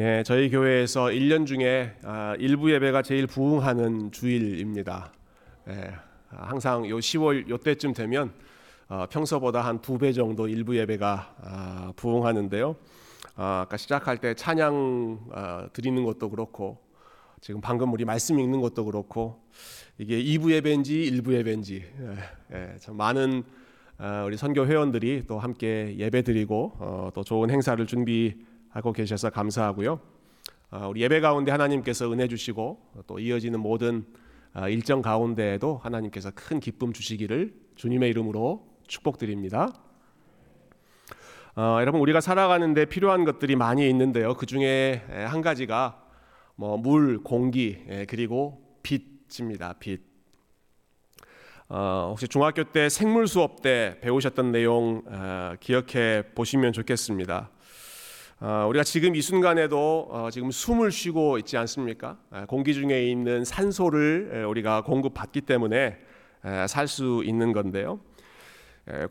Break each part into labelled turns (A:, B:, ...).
A: 예, 저희 교회에서 1년 중에 아, 일부 예배가 제일 부흥하는 주일입니다. 예, 항상 요 10월 요때쯤 되면 어, 평소보다 한 두 배 정도 일부 예배가 아, 부흥하는데요. 아, 아까 시작할 때 찬양 아, 드리는 것도 그렇고 지금 방금 우리 말씀 읽는 것도 그렇고 이게 2부 예배인지 1부 예배인지 예, 예, 참 많은 아, 우리 선교 회원들이 또 함께 예배 드리고 어, 또 좋은 행사를 준비 하고 계셔서 감사하고요. 아, 우리 예배 가운데 하나님께서 은혜 주시고 또 이어지는 모든 아, 일정 가운데에도 하나님께서 큰 기쁨 주시기를 주님의 이름으로 축복드립니다. 어, 여러분 우리가 살아가는데 필요한 것들이 많이 있는데요. 그 중에 한 가지가 뭐 물, 공기 그리고 빛입니다. 빛. 어, 혹시 중학교 때 생물 수업 때 배우셨던 내용 어, 기억해 보시면 좋겠습니다. 어, 우리가 지금 이 순간에도 어, 지금 숨을 쉬고 있지 않습니까? 공기 중에 있는 산소를 우리가 공급받기 때문에 살 수 있는 건데요.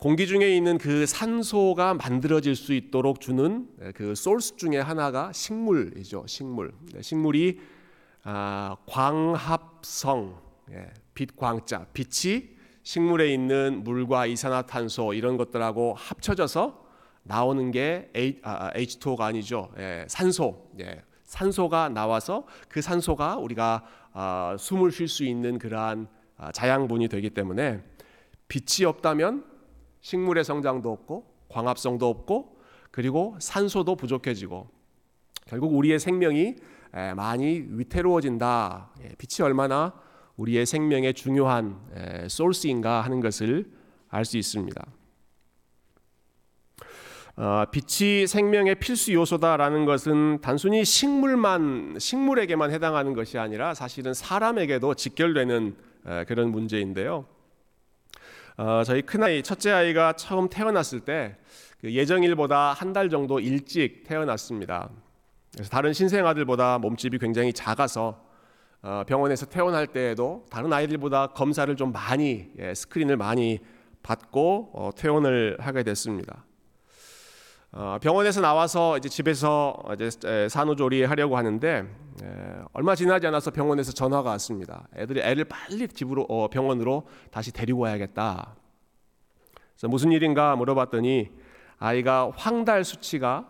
A: 공기 중에 있는 그 산소가 만들어질 수 있도록 주는 그 소스 중에 하나가 식물이죠. 식물. 네, 식물이 아, 광합성, 예, 빛 광자, 빛이 식물에 있는 물과 이산화탄소 이런 것들하고 합쳐져서 나오는 게 H2O가 아, 아, 아니죠. 예, 산소. 예, 산소가 나와서 그 산소가 우리가 아, 숨을 쉴 수 있는 그러한 아, 자양분이 되기 때문에 빛이 없다면 식물의 성장도 없고 광합성도 없고 그리고 산소도 부족해지고 결국 우리의 생명이 에, 많이 위태로워진다. 예, 빛이 얼마나 우리의 생명의 중요한 에, 소스인가 하는 것을 알 수 있습니다. 어, 빛이 생명의 필수 요소다라는 것은 단순히 식물만 식물에게만 해당하는 것이 아니라 사실은 사람에게도 직결되는 에, 그런 문제인데요. 어, 저희 큰 아이 첫째 아이가 처음 태어났을 때그 예정일보다 한 달 정도 일찍 태어났습니다. 그래서 다른 신생 아들보다 몸집이 굉장히 작아서 어, 병원에서 퇴원할 때에도 다른 아이들보다 검사를 좀 많이 예, 스크린을 많이 받고 어, 퇴원을 하게 됐습니다. 어, 병원에서 나와서 이제 집에서 이제 산후조리 하려고 하는데 얼마 지나지 않아서 병원에서 전화가 왔습니다. 애들이 애를 빨리 집으로 어, 병원으로 다시 데리고 와야겠다. 그래서 무슨 일인가 물어봤더니 아이가 황달 수치가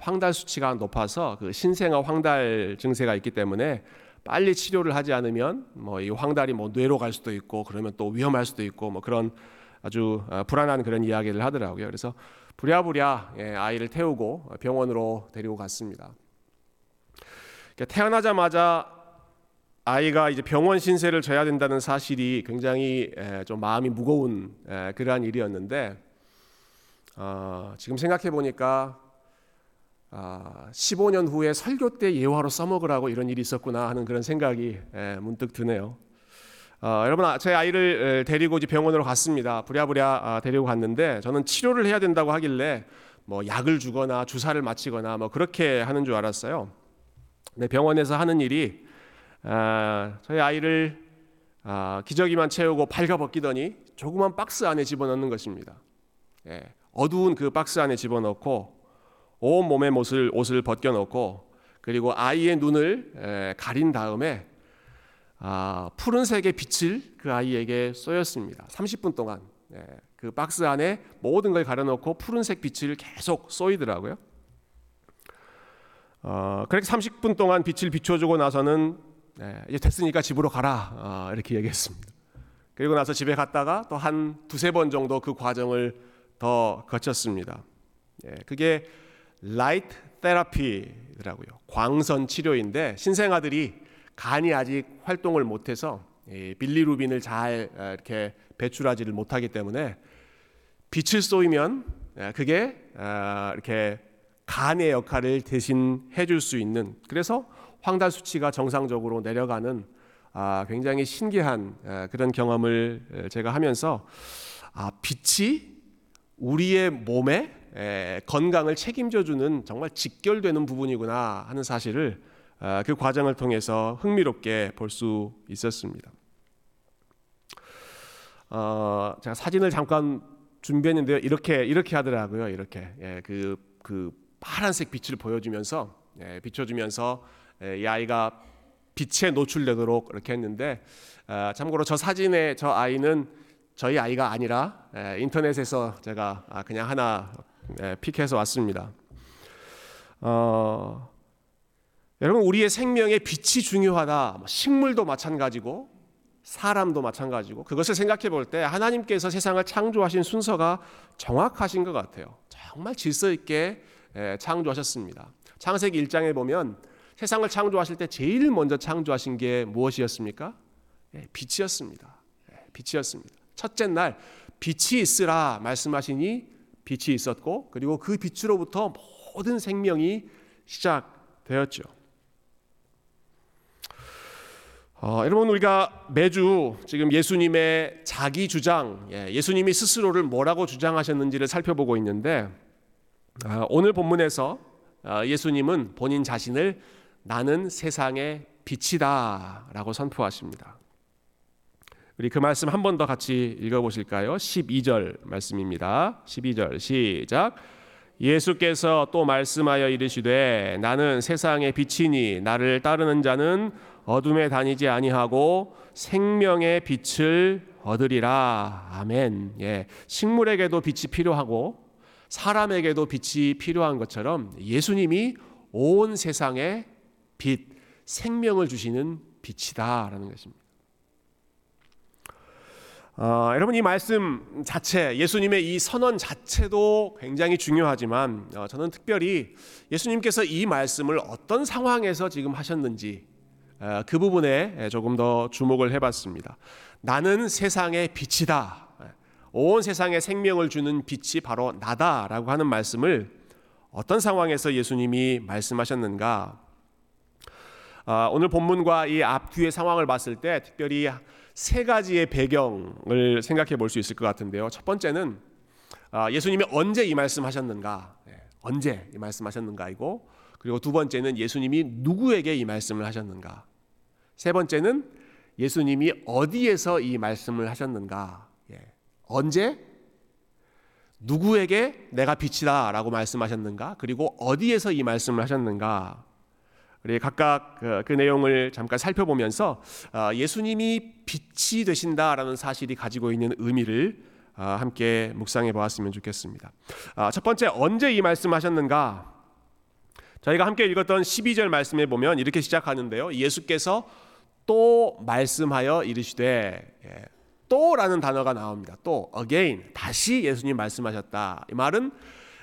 A: 황달 수치가 높아서 그 신생아 황달 증세가 있기 때문에 빨리 치료를 하지 않으면 뭐 이 황달이 뭐 뇌로 갈 수도 있고 그러면 또 위험할 수도 있고 뭐 그런 아주 어, 불안한 그런 이야기를 하더라고요. 그래서 부랴부랴 예, 아이를 태우고 병원으로 데리고 갔습니다. 그러니까 태어나자마자 아이가 이제 병원 신세를 져야 된다는 사실이 굉장히 예, 좀 마음이 무거운 예, 그러한 일이었는데 어, 지금 생각해 보니까 15년 아, 후에 설교 때 예화로 써먹으라고 이런 일이 있었구나 하는 그런 생각이 문득 드네요. 어, 여러분 아, 제 아이를 데리고 이제 병원으로 갔습니다. 부랴부랴 아, 데리고 갔는데 저는 치료를 해야 된다고 하길래 뭐 약을 주거나 주사를 맞히거나 뭐 그렇게 하는 줄 알았어요. 근데 병원에서 하는 일이 아, 저희 아이를 아, 기저귀만 채우고 발가 벗기더니 조그만 박스 안에 집어넣는 것입니다. 예, 어두운 그 박스 안에 집어넣고 온 몸의 옷을 옷을 벗겨놓고 그리고 아이의 눈을 에, 가린 다음에 아, 푸른색의 빛을 그 아이에게 쏘였습니다. 30분 동안 예, 그 박스 안에 모든 걸 가려놓고 푸른색 빛을 계속 쏘이더라고요. 어, 그렇게 30분 동안 빛을 비춰주고 나서는 예, 이제 됐으니까 집으로 가라 어, 이렇게 얘기했습니다. 그리고 나서 집에 갔다가 또 한 두세 번 정도 그 과정을 더 거쳤습니다. 예, 그게 라이트 테라피더라고요. 광선 치료인데 신생아들이 간이 아직 활동을 못해서 빌리루빈을 잘 아, 이렇게 배출하지를 못하기 때문에 빛을 쏘이면 아, 그게 아, 이렇게 간의 역할을 대신 해줄 수 있는 그래서 황달 수치가 정상적으로 내려가는 굉장히 신기한 그런 경험을 제가 하면서 빛이 우리의 몸에 건강을 책임져 주는 정말 직결되는 부분이구나 하는 사실을 아, 그 과정을 통해서 흥미롭게 볼 수 있었습니다. 어, 제가 사진을 잠깐 준비했는데요. 이렇게 이렇게 하더라고요. 이렇게 예, 그, 그 파란색 빛을 보여주면서 예, 비춰주면서 예, 이 아이가 빛에 노출되도록 이렇게 했는데 아, 참고로 저 사진의 저 아이는 저희 아이가 아니라 예, 인터넷에서 제가 아, 그냥 하나 예, 픽해서 왔습니다. 어, 여러분 우리의 생명에 빛이 중요하다. 뭐 식물도 마찬가지고 사람도 마찬가지고 그것을 생각해 볼 때 하나님께서 세상을 창조하신 순서가 정확하신 것 같아요. 정말 질서 있게 창조하셨습니다. 창세기 1장에 보면 세상을 창조하실 때 제일 먼저 창조하신 게 무엇이었습니까? 빛이었습니다. 빛이었습니다. 첫째 날 빛이 있으라 말씀하시니 빛이 있었고 그리고 그 빛으로부터 모든 생명이 시작되었죠. 어, 여러분 우리가 매주 지금 예수님의 자기 주장, 예, 수님이 스스로를 뭐라고 주장하셨는지를 살펴보고 있는데 어, 오늘 본문에서 어, 예수님은 본인 자신을 나는 세상의 빛이다라고 선포하십니다. 우리 그 말씀 한 번 더 같이 읽어보실까요? 12절 말씀입니다. 12절 시작. 예수께서 또 말씀하여 이르시되 나는 세상의 빛이니 나를 따르는 자는 어둠에 다니지 아니하고 생명의 빛을 얻으리라. 아멘. 예. 식물에게도 빛이 필요하고 사람에게도 빛이 필요한 것처럼 예수님이 온 세상에 빛, 생명을 주시는 빛이다라는 것입니다. 어, 여러분 이 말씀 자체, 예수님의 이 선언 자체도 굉장히 중요하지만 어, 저는 특별히 예수님께서 이 말씀을 어떤 상황에서 지금 하셨는지 어, 그 부분에 조금 더 주목을 해봤습니다. 나는 세상의 빛이다. 온 세상에 생명을 주는 빛이 바로 나다라고 하는 말씀을 어떤 상황에서 예수님이 말씀하셨는가? 아, 오늘 본문과 이 앞뒤의 상황을 봤을 때 특별히 세 가지의 배경을 생각해 볼 수 있을 것 같은데요. 첫 번째는 아, 예수님이 언제 이 말씀하셨는가? 네, 언제 이 말씀하셨는가이고 그리고 두 번째는 예수님이 누구에게 이 말씀을 하셨는가? 세 번째는 예수님이 어디에서 이 말씀을 하셨는가? 언제 누구에게 내가 빛이다라고 말씀하셨는가? 그리고 어디에서 이 말씀을 하셨는가? 우리 각각 그, 그 내용을 잠깐 살펴보면서 어, 예수님이 빛이 되신다라는 사실이 가지고 있는 의미를 어, 함께 묵상해 보았으면 좋겠습니다. 어, 첫 번째 언제 이 말씀하셨는가? 저희가 함께 읽었던 12절 말씀에 보면 이렇게 시작하는데요. 예수께서 또 말씀하여 이르시되 예, 또라는 단어가 나옵니다. 또 again 다시 예수님 말씀하셨다. 이 말은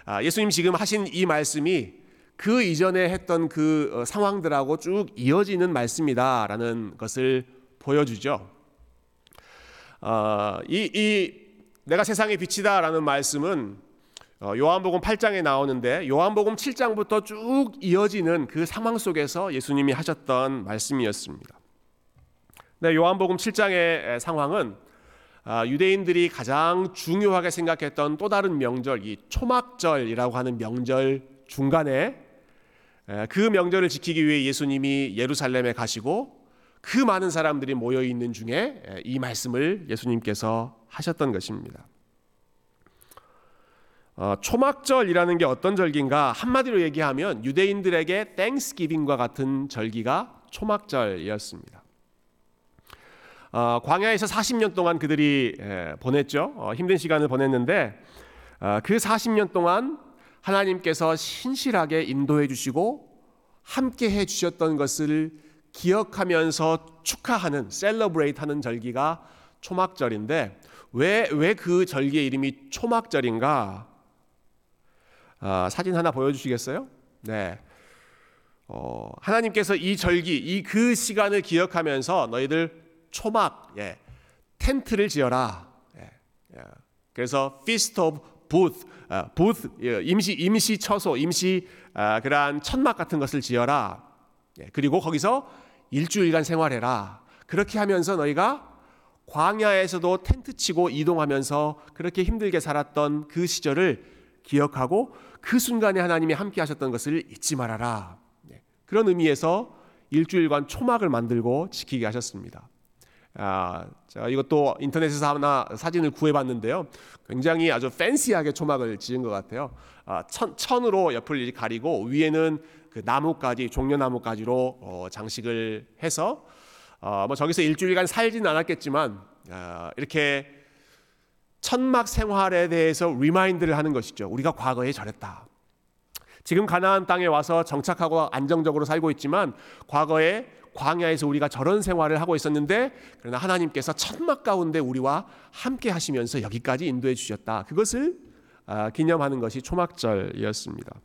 A: 아, 예수님 지금 하신 이 말씀이 그 이전에 했던 그 어, 상황들하고 쭉 이어지는 말씀이다라는 것을 보여주죠. 어, 이, 이 내가 세상의 빛이다라는 말씀은 어, 요한복음 8장에 나오는데 요한복음 7장부터 쭉 이어지는 그 상황 속에서 예수님이 하셨던 말씀이었습니다. 네, 요한복음 7장의 상황은 아, 유대인들이 가장 중요하게 생각했던 또 다른 명절, 이 초막절이라고 하는 명절 중간에 그 명절을 지키기 위해 예수님이 예루살렘에 가시고 그 많은 사람들이 모여 있는 중에 이 말씀을 예수님께서 하셨던 것입니다. 어, 초막절이라는 게 어떤 절기인가? 한마디로 얘기하면 유대인들에게 땡스기빙과 같은 절기가 초막절이었습니다. 어, 광야에서 40년 동안 그들이 에, 보냈죠. 어, 힘든 시간을 보냈는데 어, 그 40년 동안 하나님께서 신실하게 인도해 주시고 함께 해 주셨던 것을 기억하면서 축하하는 셀러브레이트 하는 절기가 초막절인데 왜 왜 그 절기의 이름이 초막절인가? 아, 사진 하나 보여주시겠어요? 네. 어, 하나님께서 이 절기, 이 그 시간을 기억하면서 너희들 초막, 예, 텐트를 지어라. 예, 예. 그래서 feast of booth, 어, booth 예, 임시 임시 처소, 임시 아, 그러한 천막 같은 것을 지어라. 예, 그리고 거기서 일주일간 생활해라. 그렇게 하면서 너희가 광야에서도 텐트 치고 이동하면서 그렇게 힘들게 살았던 그 시절을 기억하고 그 순간에 하나님이 함께 하셨던 것을 잊지 말아라. 예, 그런 의미에서 일주일간 초막을 만들고 지키게 하셨습니다. 아, 이것도 인터넷에서 하나 사진을 구해봤는데요. 굉장히 아주 팬시하게 초막을 지은 것 같아요. 아, 천, 천으로 옆을 가리고 위에는 그 나무까지 종려나무까지로 어, 장식을 해서 어, 뭐 저기서 일주일간 살지는 않았겠지만 아, 이렇게 천막 생활에 대해서 remind를 하는 것이죠. 우리가 과거에 저랬다. 지금 가나안 땅에 와서 정착하고 안정적으로 살고 있지만 과거에 광야에서 우리가 저런 생활을 하고 있었는데 그러나 하나님께서 천막 가운데 우리와 함께 하시면서 여기까지 인도해 주셨다. 그것을 아, 기념하는 것이 초막절이었습니다.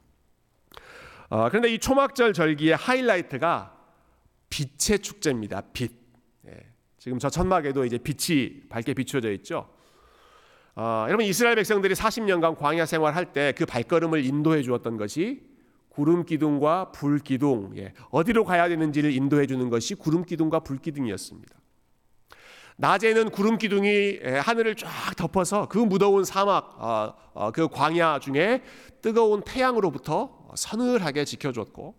A: 어, 그런데 이 초막절 절기의 하이라이트가 빛의 축제입니다. 빛. 예, 지금 저 천막에도 이제 빛이 밝게 비추어져 있죠. 어, 여러분 이스라엘 백성들이 40년간 광야 생활할 때 그 발걸음을 인도해 주었던 것이 구름 기둥과 불 기둥, 예, 어디로 가야 되는지를 인도해 주는 것이 구름 기둥과 불 기둥이었습니다. 낮에는 구름 기둥이 예, 하늘을 쫙 덮어서 그 무더운 사막, 어, 어, 그 광야 중에 뜨거운 태양으로부터 서늘하게 지켜줬고,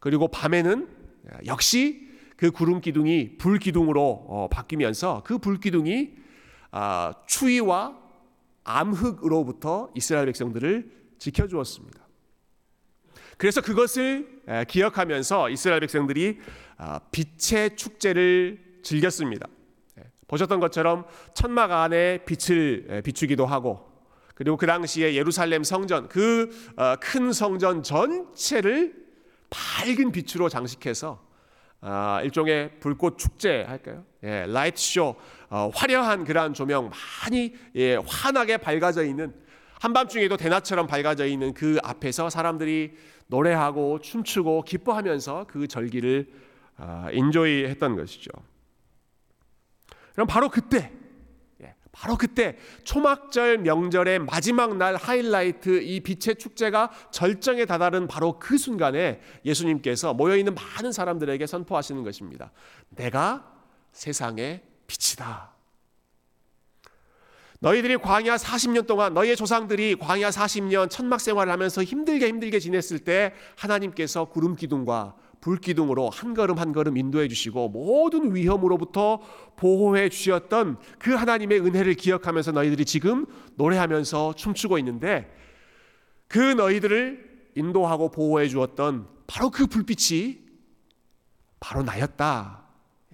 A: 그리고 밤에는 예, 역시 그 구름 기둥이 불 기둥으로 어, 바뀌면서 그 불 기둥이 아, 추위와 암흑으로부터 이스라엘 백성들을 지켜주었습니다. 그래서 그것을 기억하면서 이스라엘 백성들이 아, 빛의 축제를 즐겼습니다. 보셨던 것처럼 천막 안에 빛을 비추기도 하고 그리고 그 당시에 예루살렘 성전 그큰 어, 성전 전체를 밝은 빛으로 장식해서 아, 일종의 불꽃 축제 할까요? 예, light show 어, 화려한 그러한 조명 많이 예, 환하게 밝아져 있는 한밤중에도 대낮처럼 밝아져 있는 그 앞에서 사람들이 노래하고 춤추고 기뻐하면서 그 절기를 아, enjoy 했던 것이죠. 그럼 바로 그때, 예, 바로 그때 초막절 명절의 마지막 날 하이라이트 이 빛의 축제가 절정에 다다른 바로 그 순간에 예수님께서 모여 있는 많은 사람들에게 선포하시는 것입니다. 내가 세상의 빛이다. 너희들이 광야 40년 동안 너희의 조상들이 광야 40년 천막 생활을 하면서 힘들게 힘들게 지냈을 때 하나님께서 구름 기둥과 불 기둥으로 한 걸음 한 걸음 인도해 주시고 모든 위험으로부터 보호해 주셨던 그 하나님의 은혜를 기억하면서 너희들이 지금 노래하면서 춤추고 있는데 그 너희들을 인도하고 보호해 주었던 바로 그 불빛이 바로 나였다.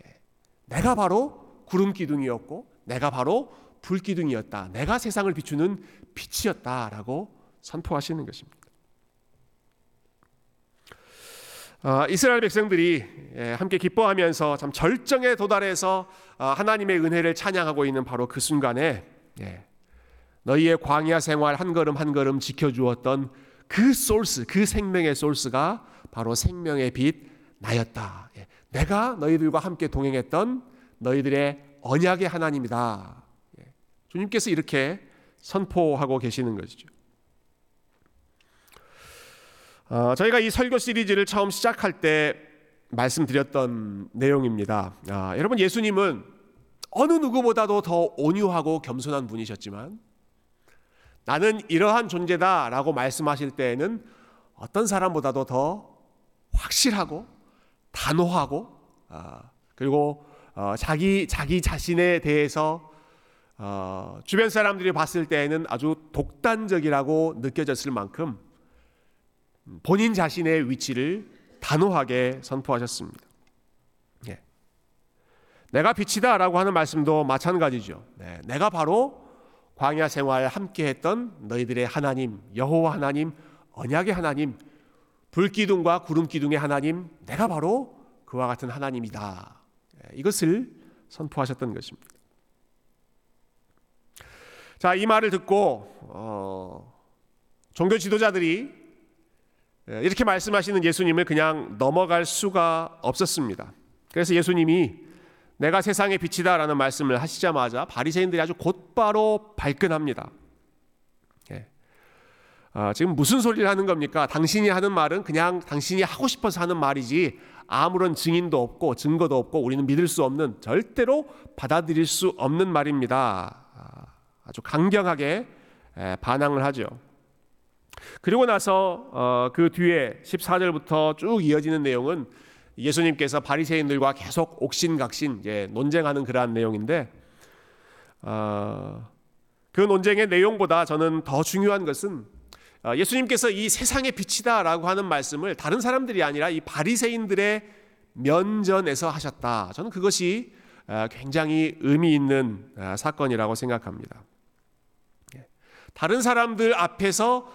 A: 예. 내가 바로 구름 기둥이었고 내가 바로 불 기둥이었다. 내가 세상을 비추는 빛이었다라고 선포하시는 것입니다. 어, 이스라엘 백성들이 예, 함께 기뻐하면서 참 절정에 도달해서 어, 하나님의 은혜를 찬양하고 있는 바로 그 순간에 예, 너희의 광야 생활 한 걸음 한 걸음 지켜주었던 그 소스, 그 생명의 소스가 바로 생명의 빛 나였다. 예, 내가 너희들과 함께 동행했던 너희들의 언약의 하나님이다. 주님께서 이렇게 선포하고 계시는 것이죠. 어, 저희가 이 설교 시리즈를 처음 시작할 때 말씀드렸던 내용입니다. 아, 여러분 예수님은 어느 누구보다도 더 온유하고 겸손한 분이셨지만 나는 이러한 존재다라고 말씀하실 때에는 어떤 사람보다도 더 확실하고 단호하고 아, 그리고 어, 자기 자기 자신에 대해서 어, 주변 사람들이 봤을 때에는 아주 독단적이라고 느껴졌을 만큼 본인 자신의 위치를 단호하게 선포하셨습니다. 예. 내가 빛이다라고 하는 말씀도 마찬가지죠. 네, 내가 바로 광야 생활 함께했던 너희들의 하나님 여호와 하나님 언약의 하나님 불기둥과 구름 기둥의 하나님 내가 바로 그와 같은 하나님이다. 예, 이것을 선포하셨던 것입니다. 자, 이 말을 듣고 어, 종교 지도자들이 예, 이렇게 말씀하시는 예수님을 그냥 넘어갈 수가 없었습니다. 그래서 예수님이 내가 세상의 빛이다라는 말씀을 하시자마자 바리새인들이 아주 곧바로 발끈합니다. 예. 아, 지금 무슨 소리를 하는 겁니까? 당신이 하는 말은 그냥 당신이 하고 싶어서 하는 말이지 아무런 증인도 없고 증거도 없고 우리는 믿을 수 없는 절대로 받아들일 수 없는 말입니다. 아주 강경하게 반항을 하죠. 그리고 나서 어, 그 뒤에 14절부터 쭉 이어지는 내용은 예수님께서 바리새인들과 계속 옥신각신 예, 논쟁하는 그러한 내용인데 어, 그 논쟁의 내용보다 저는 더 중요한 것은 어, 예수님께서 이 세상의 빛이다라고 하는 말씀을 다른 사람들이 아니라 이 바리새인들의 면전에서 하셨다. 저는 그것이 어, 굉장히 의미 있는 어, 사건이라고 생각합니다. 예. 다른 사람들 앞에서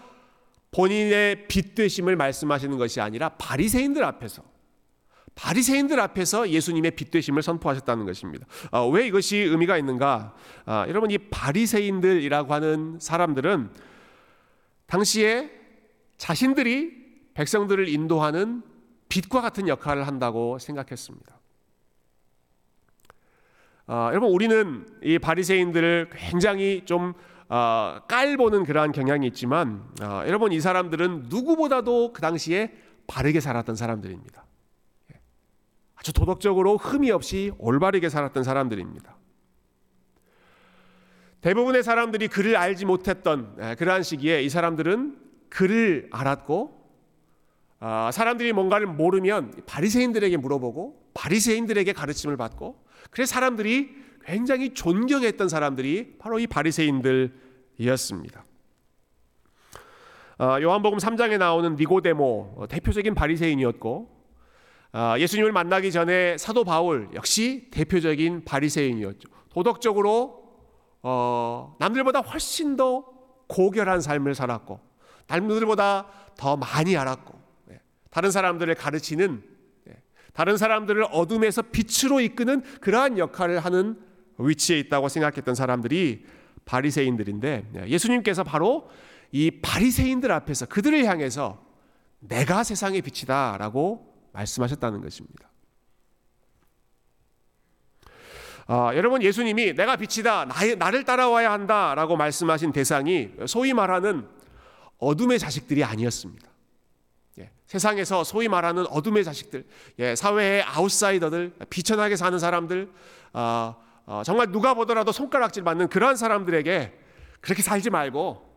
A: 본인의 빛 되심을 말씀하시는 것이 아니라 바리새인들 앞에서 바리새인들 앞에서 예수님의 빛 되심을 선포하셨다는 것입니다. 어, 왜 이것이 의미가 있는가? 어, 여러분 이 바리새인들이라고 하는 사람들은 당시에 자신들이 백성들을 인도하는 빛과 같은 역할을 한다고 생각했습니다. 어, 여러분 우리는 이 바리새인들을 굉장히 좀 어, 깔보는 그러한 경향이 있지만 어, 여러분 이 사람들은 누구보다도 그 당시에 바르게 살았던 사람들입니다. 예. 아주 도덕적으로 흠이 없이 올바르게 살았던 사람들입니다. 대부분의 사람들이 그를 알지 못했던 예, 그러한 시기에 이 사람들은 그를 알았고 아, 사람들이 뭔가를 모르면 바리새인들에게 물어보고 바리새인들에게 가르침을 받고 그래서 사람들이 굉장히 존경했던 사람들이 바로 이 바리새인들이었습니다. 아, 요한복음 3장에 나오는 니고데모 어, 대표적인 바리새인이었고 아, 예수님을 만나기 전에 사도 바울 역시 대표적인 바리새인이었죠. 도덕적으로 어, 남들보다 훨씬 더 고결한 삶을 살았고 남들보다 더 많이 알았고 예, 다른 사람들을 가르치는 예, 다른 사람들을 어둠에서 빛으로 이끄는 그러한 역할을 하는 위치에 있다고 생각했던 사람들이 바리새인들인데 예, 예수님께서 바로 이 바리새인들 앞에서 그들을 향해서 내가 세상의 빛이다라고 말씀하셨다는 것입니다. 어, 여러분 예수님이 내가 빛이다 나, 를 따라와야 한다라고 말씀하신 대상이 소위 말하는 어둠의 자식들이 아니었습니다. 예, 세상에서 소위 말하는 어둠의 자식들, 예, 사회의 아웃사이더들, 비천하게 사는 사람들, 어, 어, 정말 누가 보더라도 손가락질 받는 그러한 사람들에게 그렇게 살지 말고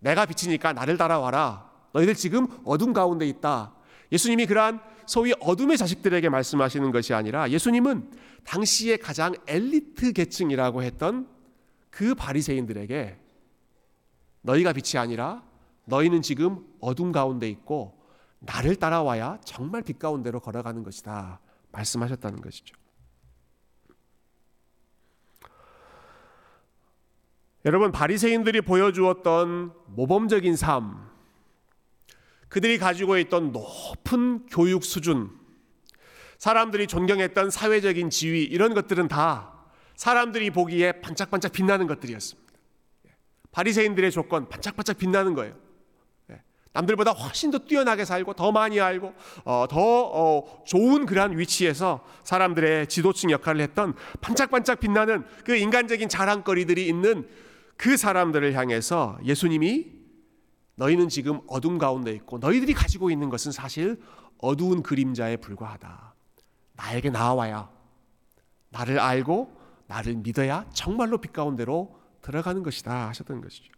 A: 내가 빛이니까 나를 따라와라. 너희들 지금 어둠 가운데 있다. 예수님이 그러한 소위 어둠의 자식들에게 말씀하시는 것이 아니라 예수님은 당시에 가장 엘리트 계층이라고 했던 그 바리새인들에게 너희가 빛이 아니라 너희는 지금 어둠 가운데 있고 나를 따라와야 정말 빛 가운데로 걸어가는 것이다 말씀하셨다는 것이죠. 여러분 바리새인들이 보여주었던 모범적인 삶 그들이 가지고 있던 높은 교육 수준, 사람들이 존경했던 사회적인 지위, 이런 것들은 다 사람들이 보기에 반짝반짝 빛나는 것들이었습니다. 예. 바리새인들의 조건, 반짝반짝 빛나는 거예요. 예. 남들보다 훨씬 더 뛰어나게 살고 더 많이 알고 어, 더 어, 좋은 그러한 위치에서 사람들의 지도층 역할을 했던 반짝반짝 빛나는 그 인간적인 자랑거리들이 있는 그 사람들을 향해서 예수님이 너희는 지금 어둠 가운데 있고 너희들이 가지고 있는 것은 사실 어두운 그림자에 불과하다. 나에게 나와야 나를 알고 나를 믿어야 정말로 빛 가운데로 들어가는 것이다 하셨던 것이죠.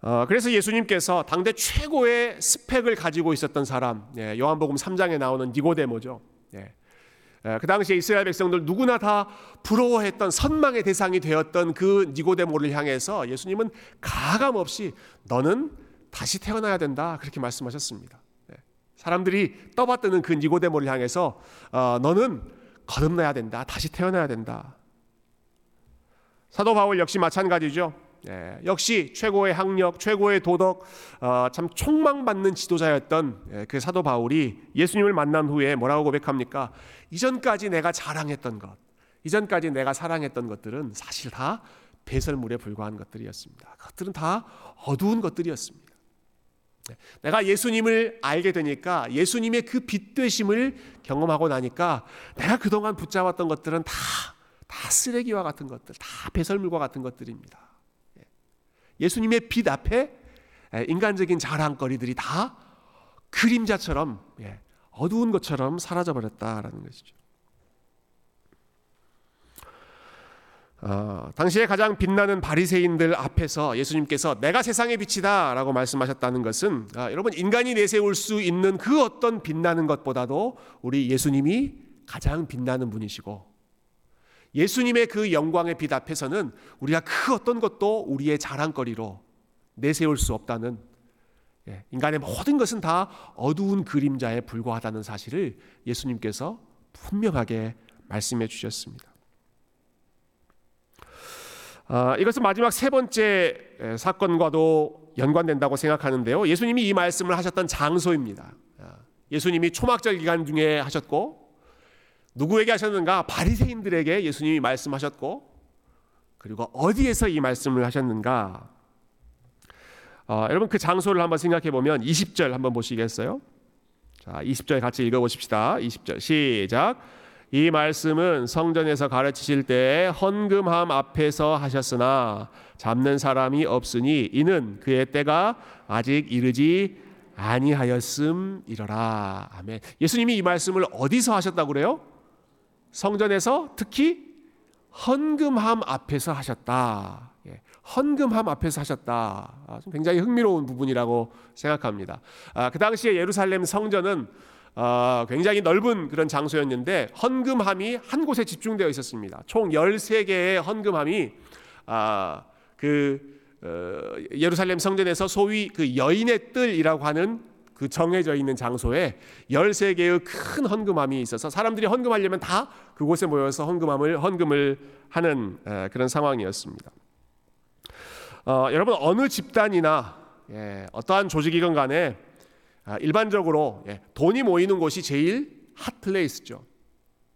A: 어, 그래서 예수님께서 당대 최고의 스펙을 가지고 있었던 사람, 예, 요한복음 3장에 나오는 니고데모죠. 예, 그 당시에 이스라엘 백성들 누구나 다 부러워했던 선망의 대상이 되었던 그 니고데모를 향해서 예수님은 가감 없이 너는 다시 태어나야 된다 그렇게 말씀하셨습니다. 사람들이 떠받드는 그 니고데모를 향해서 어, 너는 거듭나야 된다, 다시 태어나야 된다. 사도 바울 역시 마찬가지죠. 예, 역시 최고의 학력, 최고의 도덕, 어, 참 촉망받는 지도자였던 예, 그 사도 바울이 예수님을 만난 후에 뭐라고 고백합니까? 이전까지 내가 자랑했던 것, 이전까지 내가 사랑했던 것들은 사실 다 배설물에 불과한 것들이었습니다. 그것들은 다 어두운 것들이었습니다. 네, 내가 예수님을 알게 되니까 예수님의 그 빛되심을 경험하고 나니까 내가 그동안 붙잡았던 것들은 다, 다 쓰레기와 같은 것들, 다 배설물과 같은 것들입니다. 예수님의 빛 앞에 인간적인 자랑거리들이 다 그림자처럼 예, 어두운 것처럼 사라져 버렸다라는 것이죠. 어, 당시에 가장 빛나는 바리새인들 앞에서 예수님께서 내가 세상의 빛이다라고 말씀하셨다는 것은 아, 여러분 인간이 내세울 수 있는 그 어떤 빛나는 것보다도 우리 예수님이 가장 빛나는 분이시고 예수님의 그 영광의 빛 앞에서는 우리가 그 어떤 것도 우리의 자랑거리로 내세울 수 없다는 예, 인간의 모든 것은 다 어두운 그림자에 불과하다는 사실을 예수님께서 분명하게 말씀해 주셨습니다. 아, 이것은 마지막 세 번째 사건과도 연관된다고 생각하는데요. 예수님이 이 말씀을 하셨던 장소입니다. 아, 예수님이 초막절 기간 중에 하셨고 누구에게 하셨는가? 바리새인들에게 예수님이 말씀하셨고 그리고 어디에서 이 말씀을 하셨는가? 어, 여러분 그 장소를 한번 생각해 보면 20절 한번 보시겠어요? 자, 20절 같이 읽어 보십시다. 20절 시작. 이 말씀은 성전에서 가르치실 때 헌금함 앞에서 하셨으나 잡는 사람이 없으니 이는 그의 때가 아직 이르지 아니하였음이러라. 아멘. 예수님이 이 말씀을 어디서 하셨다고 그래요? 성전에서 특히 헌금함 앞에서 하셨다. 예, 헌금함 앞에서 하셨다. 아, 굉장히 흥미로운 부분이라고 생각합니다. 아, 그 당시에 예루살렘 성전은 어, 굉장히 넓은 그런 장소였는데 헌금함이 한 곳에 집중되어 있었습니다. 총 13개의 헌금함이 아, 그 어, 예루살렘 성전에서 소위 그 여인의 뜰이라고 하는 그 정해져 있는 장소에 13개의 큰 헌금함이 있어서 사람들이 헌금하려면 다 그곳에 모여서 헌금함을 헌금을 하는 그런 상황이었습니다. 어, 여러분 어느 집단이나 예, 어떠한 조직이건 간에 아, 일반적으로 예, 돈이 모이는 곳이 제일 핫 플레이스죠.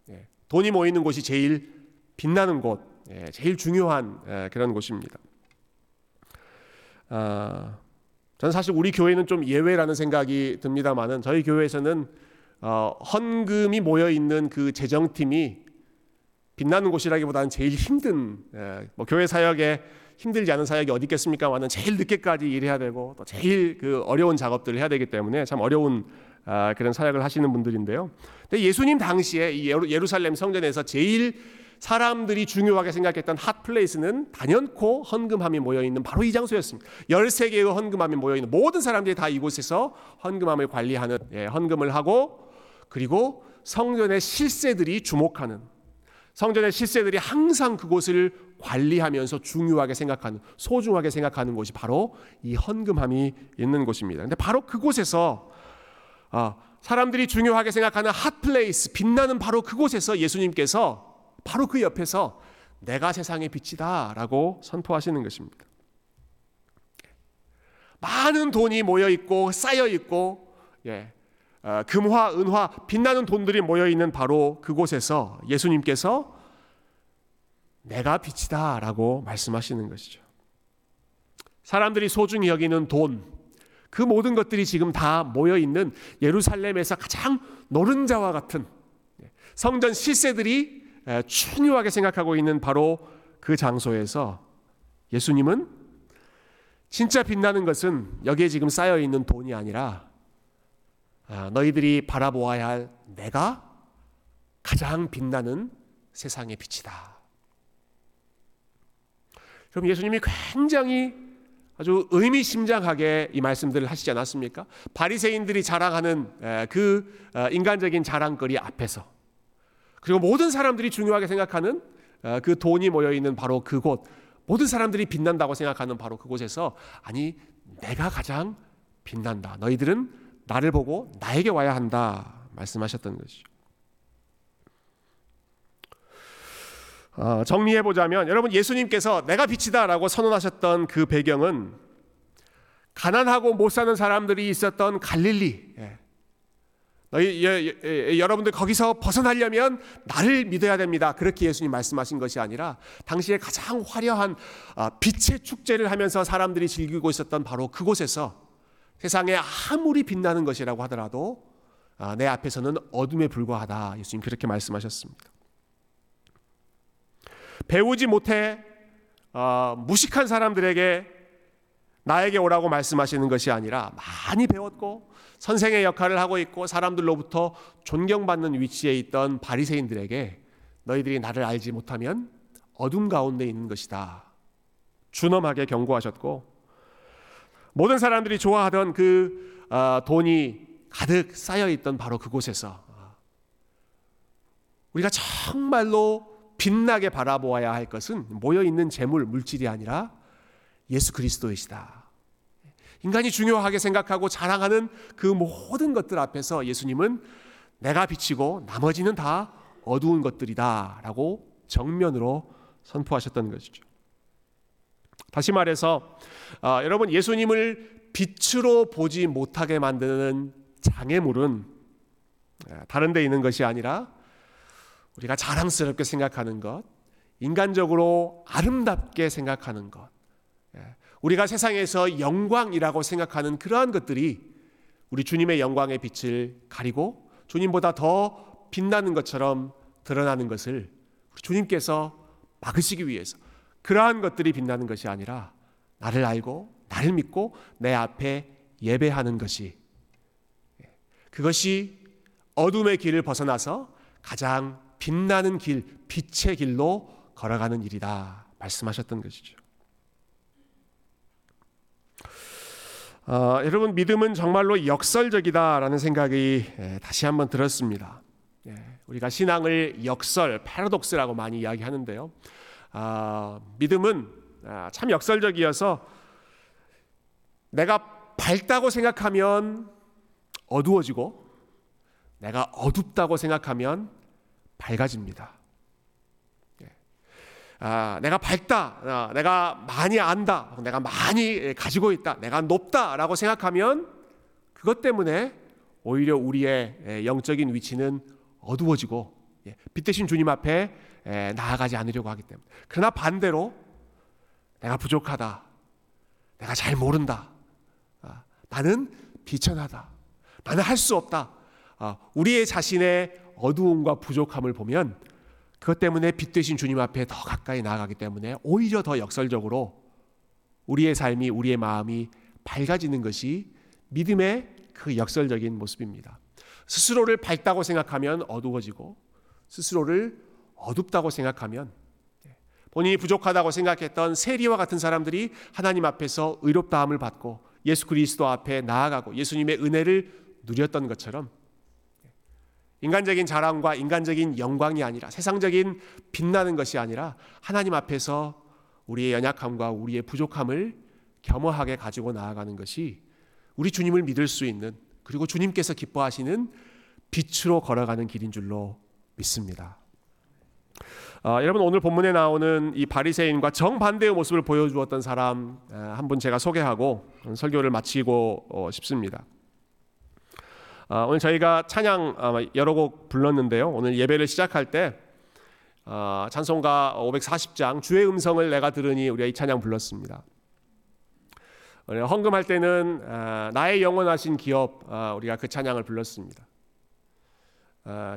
A: 예, 돈이 모이는 곳이 제일 빛나는 곳, 예, 제일 중요한 예, 그런 곳입니다. 아, 저는 사실 우리 교회는 좀 예외라는 생각이 듭니다만은 저희 교회에서는 어, 헌금이 모여 있는 그 재정팀이 빛나는 곳이라기보다는 제일 힘든 예, 뭐 교회 사역에 힘들지 않은 사역이 어디 있겠습니까만은 제일 늦게까지 일해야 되고 또 제일 그 어려운 작업들을 해야 되기 때문에 참 어려운 아, 그런 사역을 하시는 분들인데요. 근데 예수님 당시에 이 예루살렘 성전에서 제일 사람들이 중요하게 생각했던 핫 플레이스는 단연코 헌금함이 모여 있는 바로 이 장소였습니다. 13개의 헌금함이 모여 있는 모든 사람들이 다 이곳에서 헌금함을 관리하는 예, 헌금을 하고 그리고 성전의 실세들이 주목하는 성전의 실세들이 항상 그곳을 관리하면서 중요하게 생각하는 소중하게 생각하는 곳이 바로 이 헌금함이 있는 곳입니다. 근데 바로 그곳에서 아, 사람들이 중요하게 생각하는 핫 플레이스 빛나는 바로 그곳에서 예수님께서 바로 그 옆에서 내가 세상의 빛이다라고 선포하시는 것입니다. 많은 돈이 모여 있고 쌓여 있고 예, 어, 금화, 은화, 빛나는 돈들이 모여 있는 바로 그곳에서 예수님께서 내가 빛이다라고 말씀하시는 것이죠. 사람들이 소중히 여기는 돈, 그 모든 것들이 지금 다 모여 있는 예루살렘에서 가장 노른자와 같은 예, 성전 실세들이 중요하게 생각하고 있는 바로 그 장소에서 예수님은 진짜 빛나는 것은 여기에 지금 쌓여 있는 돈이 아니라 아, 너희들이 바라보아야 할 내가 가장 빛나는 세상의 빛이다. 그럼 예수님이 굉장히 아주 의미심장하게 이 말씀들을 하시지 않았습니까? 바리새인들이 자랑하는 그 어, 인간적인 자랑거리 앞에서 그리고 모든 사람들이 중요하게 생각하는 어, 그 돈이 모여 있는 바로 그곳, 모든 사람들이 빛난다고 생각하는 바로 그곳에서 아니 내가 가장 빛난다. 너희들은 나를 보고 나에게 와야 한다 말씀하셨던 것이죠. 어, 정리해 보자면 여러분 예수님께서 내가 빛이다라고 선언하셨던 그 배경은 가난하고 못 사는 사람들이 있었던 갈릴리. 예. 여러분들 거기서 벗어나려면 나를 믿어야 됩니다. 그렇게 예수님 말씀하신 것이 아니라 당시에 가장 화려한 아, 빛의 축제를 하면서 사람들이 즐기고 있었던 바로 그곳에서 세상에 아무리 빛나는 것이라고 하더라도 아, 내 앞에서는 어둠에 불과하다. 예수님 그렇게 말씀하셨습니다. 배우지 못해 어, 무식한 사람들에게 나에게 오라고 말씀하시는 것이 아니라 많이 배웠고 선생의 역할을 하고 있고 사람들로부터 존경받는 위치에 있던 바리새인들에게 너희들이 나를 알지 못하면 어둠 가운데 있는 것이다. 준엄하게 경고하셨고 모든 사람들이 좋아하던 그 어, 돈이 가득 쌓여 있던 바로 그곳에서 우리가 정말로 빛나게 바라보아야 할 것은 모여 있는 재물 물질이 아니라 예수 그리스도이시다. 인간이 중요하게 생각하고 자랑하는 그 모든 것들 앞에서 예수님은 내가 비치고 나머지는 다 어두운 것들이다 라고 정면으로 선포하셨던 것이죠. 다시 말해서 어, 여러분 예수님을 빛으로 보지 못하게 만드는 장애물은 다른 데 있는 것이 아니라 우리가 자랑스럽게 생각하는 것, 인간적으로 아름답게 생각하는 것, 우리가 세상에서 영광이라고 생각하는 그러한 것들이 우리 주님의 영광의 빛을 가리고 주님보다 더 빛나는 것처럼 드러나는 것을 주님께서 막으시기 위해서 그러한 것들이 빛나는 것이 아니라 나를 알고 나를 믿고 내 앞에 예배하는 것이 그것이 어둠의 길을 벗어나서 가장 빛나는 길, 빛의 길로 걸어가는 일이다 말씀하셨던 것이죠. 어, 여러분 믿음은 정말로 역설적이다라는 생각이 예, 다시 한번 들었습니다. 예, 우리가 신앙을 역설, 패러독스라고 많이 이야기하는데요. 아, 믿음은 아, 참 역설적이어서 내가 밝다고 생각하면 어두워지고 내가 어둡다고 생각하면 밝아집니다. 아, 내가 밝다, 아, 내가 많이 안다, 내가 많이 가지고 있다, 내가 높다라고 생각하면 그것 때문에 오히려 우리의 영적인 위치는 어두워지고 예, 빛 대신 주님 앞에 나아가지 않으려고 하기 때문에. 그러나 반대로 내가 부족하다, 내가 잘 모른다, 아, 나는 비천하다, 나는 할 수 없다. 아, 우리의 자신의 어두움과 부족함을 보면 그것 때문에 빛 되신 주님 앞에 더 가까이 나아가기 때문에 오히려 더 역설적으로 우리의 삶이 우리의 마음이 밝아지는 것이 믿음의 그 역설적인 모습입니다. 스스로를 밝다고 생각하면 어두워지고 스스로를 어둡다고 생각하면 본인이 부족하다고 생각했던 세리와 같은 사람들이 하나님 앞에서 의롭다함을 받고 예수 그리스도 앞에 나아가고 예수님의 은혜를 누렸던 것처럼 인간적인 자랑과 인간적인 영광이 아니라 세상적인 빛나는 것이 아니라 하나님 앞에서 우리의 연약함과 우리의 부족함을 겸허하게 가지고 나아가는 것이 우리 주님을 믿을 수 있는 그리고 주님께서 기뻐하시는 빛으로 걸어가는 길인 줄로 믿습니다. 어, 여러분 오늘 본문에 나오는 이 바리새인과 정반대의 모습을 보여주었던 사람 한 분 제가 소개하고 설교를 마치고 어, 싶습니다. 어, 오늘 저희가 찬양 여러 곡 불렀는데요. 오늘 예배를 시작할 때 어, 찬송가 540장 주의 음성을 내가 들으니 우리가 이 찬양 불렀습니다. 헌금할 때는 어, 나의 영원하신 기업 우리가 그 찬양을 불렀습니다.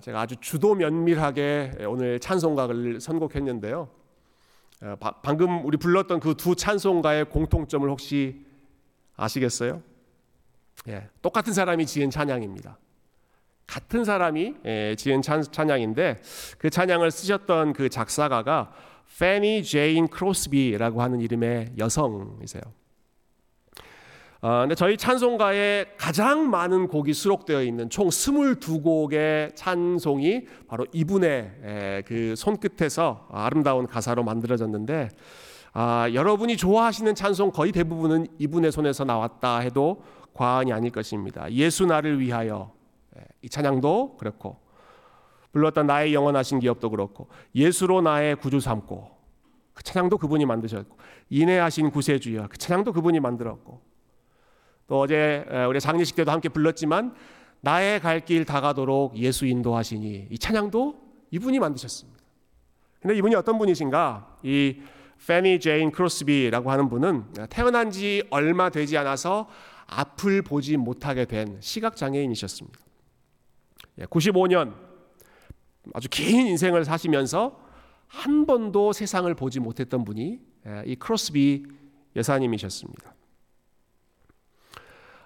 A: 제가 아주 주도 면밀하게 오늘 찬송가를 선곡했는데요. 방금 우리 불렀던 그 두 찬송가의 공통점을 혹시 아시겠어요? 예, 똑같은 사람이 지은 찬양입니다. 같은 사람이 예, 지은 찬, 찬양인데 그 찬양을 쓰셨던 그 작사가가 페니 제인 크로스비라고 하는 이름의 여성이세요. 어, 근데 저희 찬송가에 가장 많은 곡이 수록되어 있는 총 22곡의 찬송이 바로 이분의 에, 그 손끝에서 아름다운 가사로 만들어졌는데 아, 여러분이 좋아하시는 찬송 거의 대부분은 이분의 손에서 나왔다 해도 과언이 아닐 것입니다. 예수 나를 위하여 예, 이 찬양도 그렇고 불렀던 나의 영원하신 기업도 그렇고 예수로 나의 구주 삼고 그 찬양도 그분이 만드셨고 인애하신 구세주여 그 찬양도 그분이 만들었고 또 어제 우리 장례식 때도 함께 불렀지만 나의 갈 길 다가도록 예수 인도하시니 이 찬양도 이분이 만드셨습니다. 근데 이분이 어떤 분이신가? 이 페니 제인 크로스비라고 하는 분은 태어난 지 얼마 되지 않아서 앞을 보지 못하게 된 시각 장애인이셨습니다. 95년 예, 아주 긴 인생을 사시면서 한 번도 세상을 보지 못했던 분이 예, 이 크로스비 여사님이셨습니다.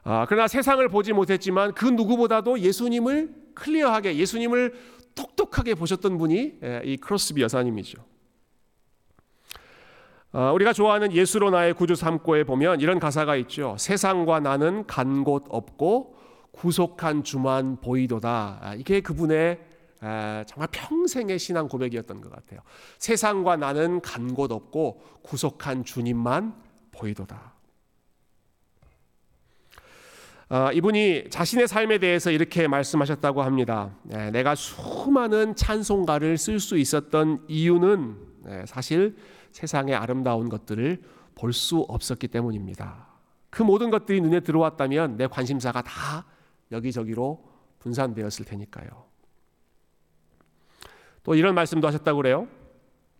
A: 아, 그러나 세상을 보지 못했지만 그 누구보다도 예수님을 클리어하게 예수님을 똑똑하게 보셨던 분이 예, 이 크로스비 여사님이죠. 어, 우리가 좋아하는 예수로 나의 구주 삼고에 보면 이런 가사가 있죠. 세상과 나는 간 곳 없고 구속한 주만 보이도다. 아, 이게 그분의 정말 평생의 신앙 고백이었던 것 같아요. 세상과 나는 간 곳 없고 구속한 주님만 보이도다. 어, 이분이 자신의 삶에 대해서 이렇게 말씀하셨다고 합니다. 네, 내가 수많은 찬송가를 쓸 수 있었던 이유는 네, 사실 세상의 아름다운 것들을 볼 수 없었기 때문입니다. 그 모든 것들이 눈에 들어왔다면 내 관심사가 다 여기저기로 분산되었을 테니까요. 또 이런 말씀도 하셨다고 그래요.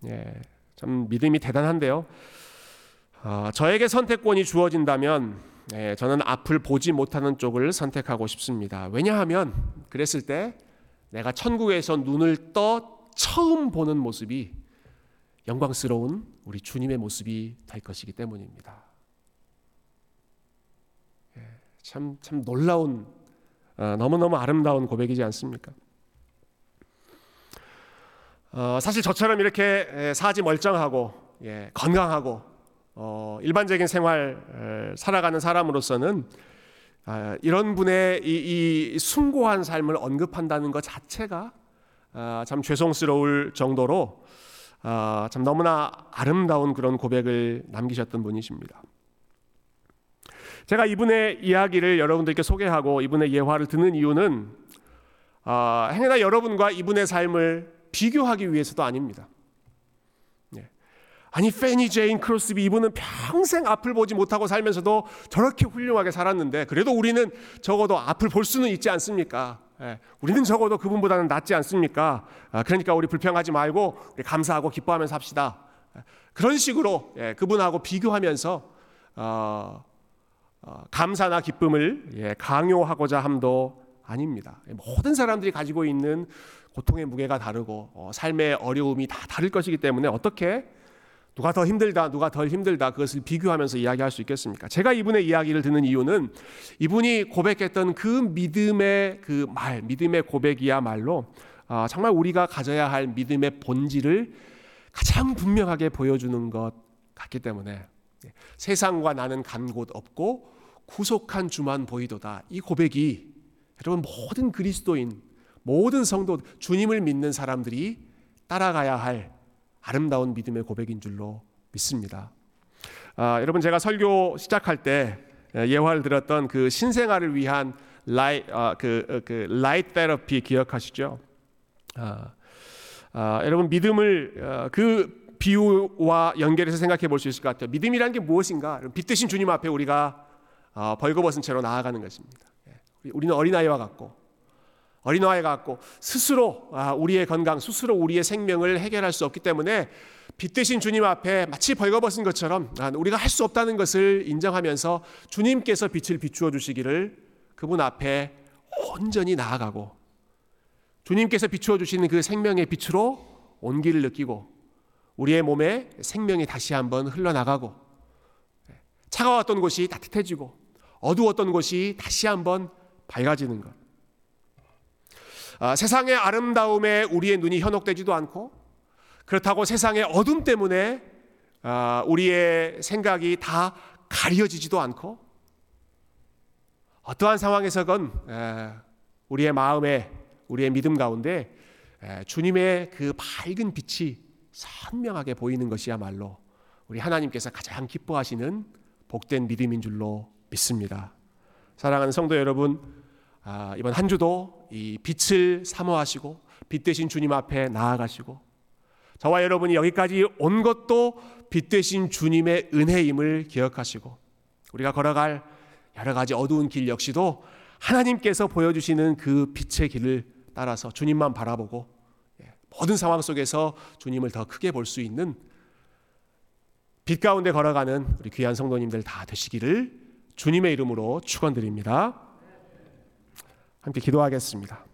A: 예, 참 믿음이 대단한데요. 어, 저에게 선택권이 주어진다면 예, 저는 앞을 보지 못하는 쪽을 선택하고 싶습니다. 왜냐하면 그랬을 때 내가 천국에서 눈을 떠 처음 보는 모습이 영광스러운 우리 주님의 모습이 될 것이기 때문입니다. 예, 참, 참 놀라운, 어, 너무너무 아름다운 고백이지 않습니까? 어, 사실 저처럼 이렇게 사지 멀쩡하고 예, 건강하고 어, 일반적인 생활 살아가는 사람으로서는 아, 이런 분의 이, 이, 숭고한 삶을 언급한다는 것 자체가 아, 참 죄송스러울 정도로 아, 참 너무나 아름다운 그런 고백을 남기셨던 분이십니다. 제가 이분의 이야기를 여러분들께 소개하고 이분의 예화를 드는 이유는 행여나 여러분과 이분의 삶을 비교하기 위해서도 아닙니다. 네. 아니 페니 제인 크로스비 이분은 평생 앞을 보지 못하고 살면서도 저렇게 훌륭하게 살았는데 그래도 우리는 적어도 앞을 볼 수는 있지 않습니까? 예, 우리는 적어도 그분보다는 낫지 않습니까? 아, 그러니까 우리 불평하지 말고 우리 감사하고 기뻐하면서 삽시다. 예, 그런 식으로 예, 그분하고 비교하면서 어, 어, 감사나 기쁨을 예, 강요하고자 함도 아닙니다. 모든 사람들이 가지고 있는 고통의 무게가 다르고 어, 삶의 어려움이 다 다를 것이기 때문에 어떻게 누가 더 힘들다, 누가 덜 힘들다 그것을 비교하면서 이야기할 수 있겠습니까? 제가 이분의 이야기를 듣는 이유는 이분이 고백했던 그 믿음의 그 말, 믿음의 고백이야말로 아, 정말 우리가 가져야 할 믿음의 본질을 가장 분명하게 보여주는 것 같기 때문에 예, 세상과 나는 간 곳 없고 구속한 주만 보이도다. 이 고백이 여러분 모든 그리스도인 모든 성도 주님을 믿는 사람들이 따라가야 할 아름다운 믿음의 고백인 줄로 믿습니다. 아, 여러분 제가 설교 시작할 때 예화를 들었던 그 신생아를 위한 라이 아, 그, 어, 그 light therapy 기억하시죠? 아, 아, 여러분 믿음을 어, 그 비유와 연결해서 생각해 볼 수 있을 것 같아요. 믿음이란 게 무엇인가? 빛 되신 주님 앞에 우리가 어, 벌거벗은 채로 나아가는 것입니다. 예, 우리는 어린아이와 같고 어린아이 같고 스스로 아, 우리의 건강, 스스로 우리의 생명을 해결할 수 없기 때문에 빛 되신 주님 앞에 마치 벌거벗은 것처럼 아, 우리가 할 수 없다는 것을 인정하면서 주님께서 빛을 비추어 주시기를 그분 앞에 온전히 나아가고 주님께서 비추어 주시는 그 생명의 빛으로 온기를 느끼고 우리의 몸에 생명이 다시 한번 흘러나가고 차가웠던 곳이 따뜻해지고 어두웠던 곳이 다시 한번 밝아지는 것. 아, 세상의 아름다움에 우리의 눈이 현혹되지도 않고 그렇다고 세상의 어둠 때문에 아, 우리의 생각이 다 가려지지도 않고 어떠한 상황에서건 우리의 마음에 우리의 믿음 가운데 주님의 그 밝은 빛이 선명하게 보이는 것이야말로 우리 하나님께서 가장 기뻐하시는 복된 믿음인 줄로 믿습니다. 사랑하는 성도 여러분, 아, 이번 한 주도 이 빛을 사모하시고 빛 대신 주님 앞에 나아가시고 저와 여러분이 여기까지 온 것도 빛 대신 주님의 은혜임을 기억하시고 우리가 걸어갈 여러 가지 어두운 길 역시도 하나님께서 보여주시는 그 빛의 길을 따라서 주님만 바라보고 예, 모든 상황 속에서 주님을 더 크게 볼 수 있는 빛 가운데 걸어가는 우리 귀한 성도님들 다 되시기를 주님의 이름으로 축원드립니다. 함께 기도하겠습니다.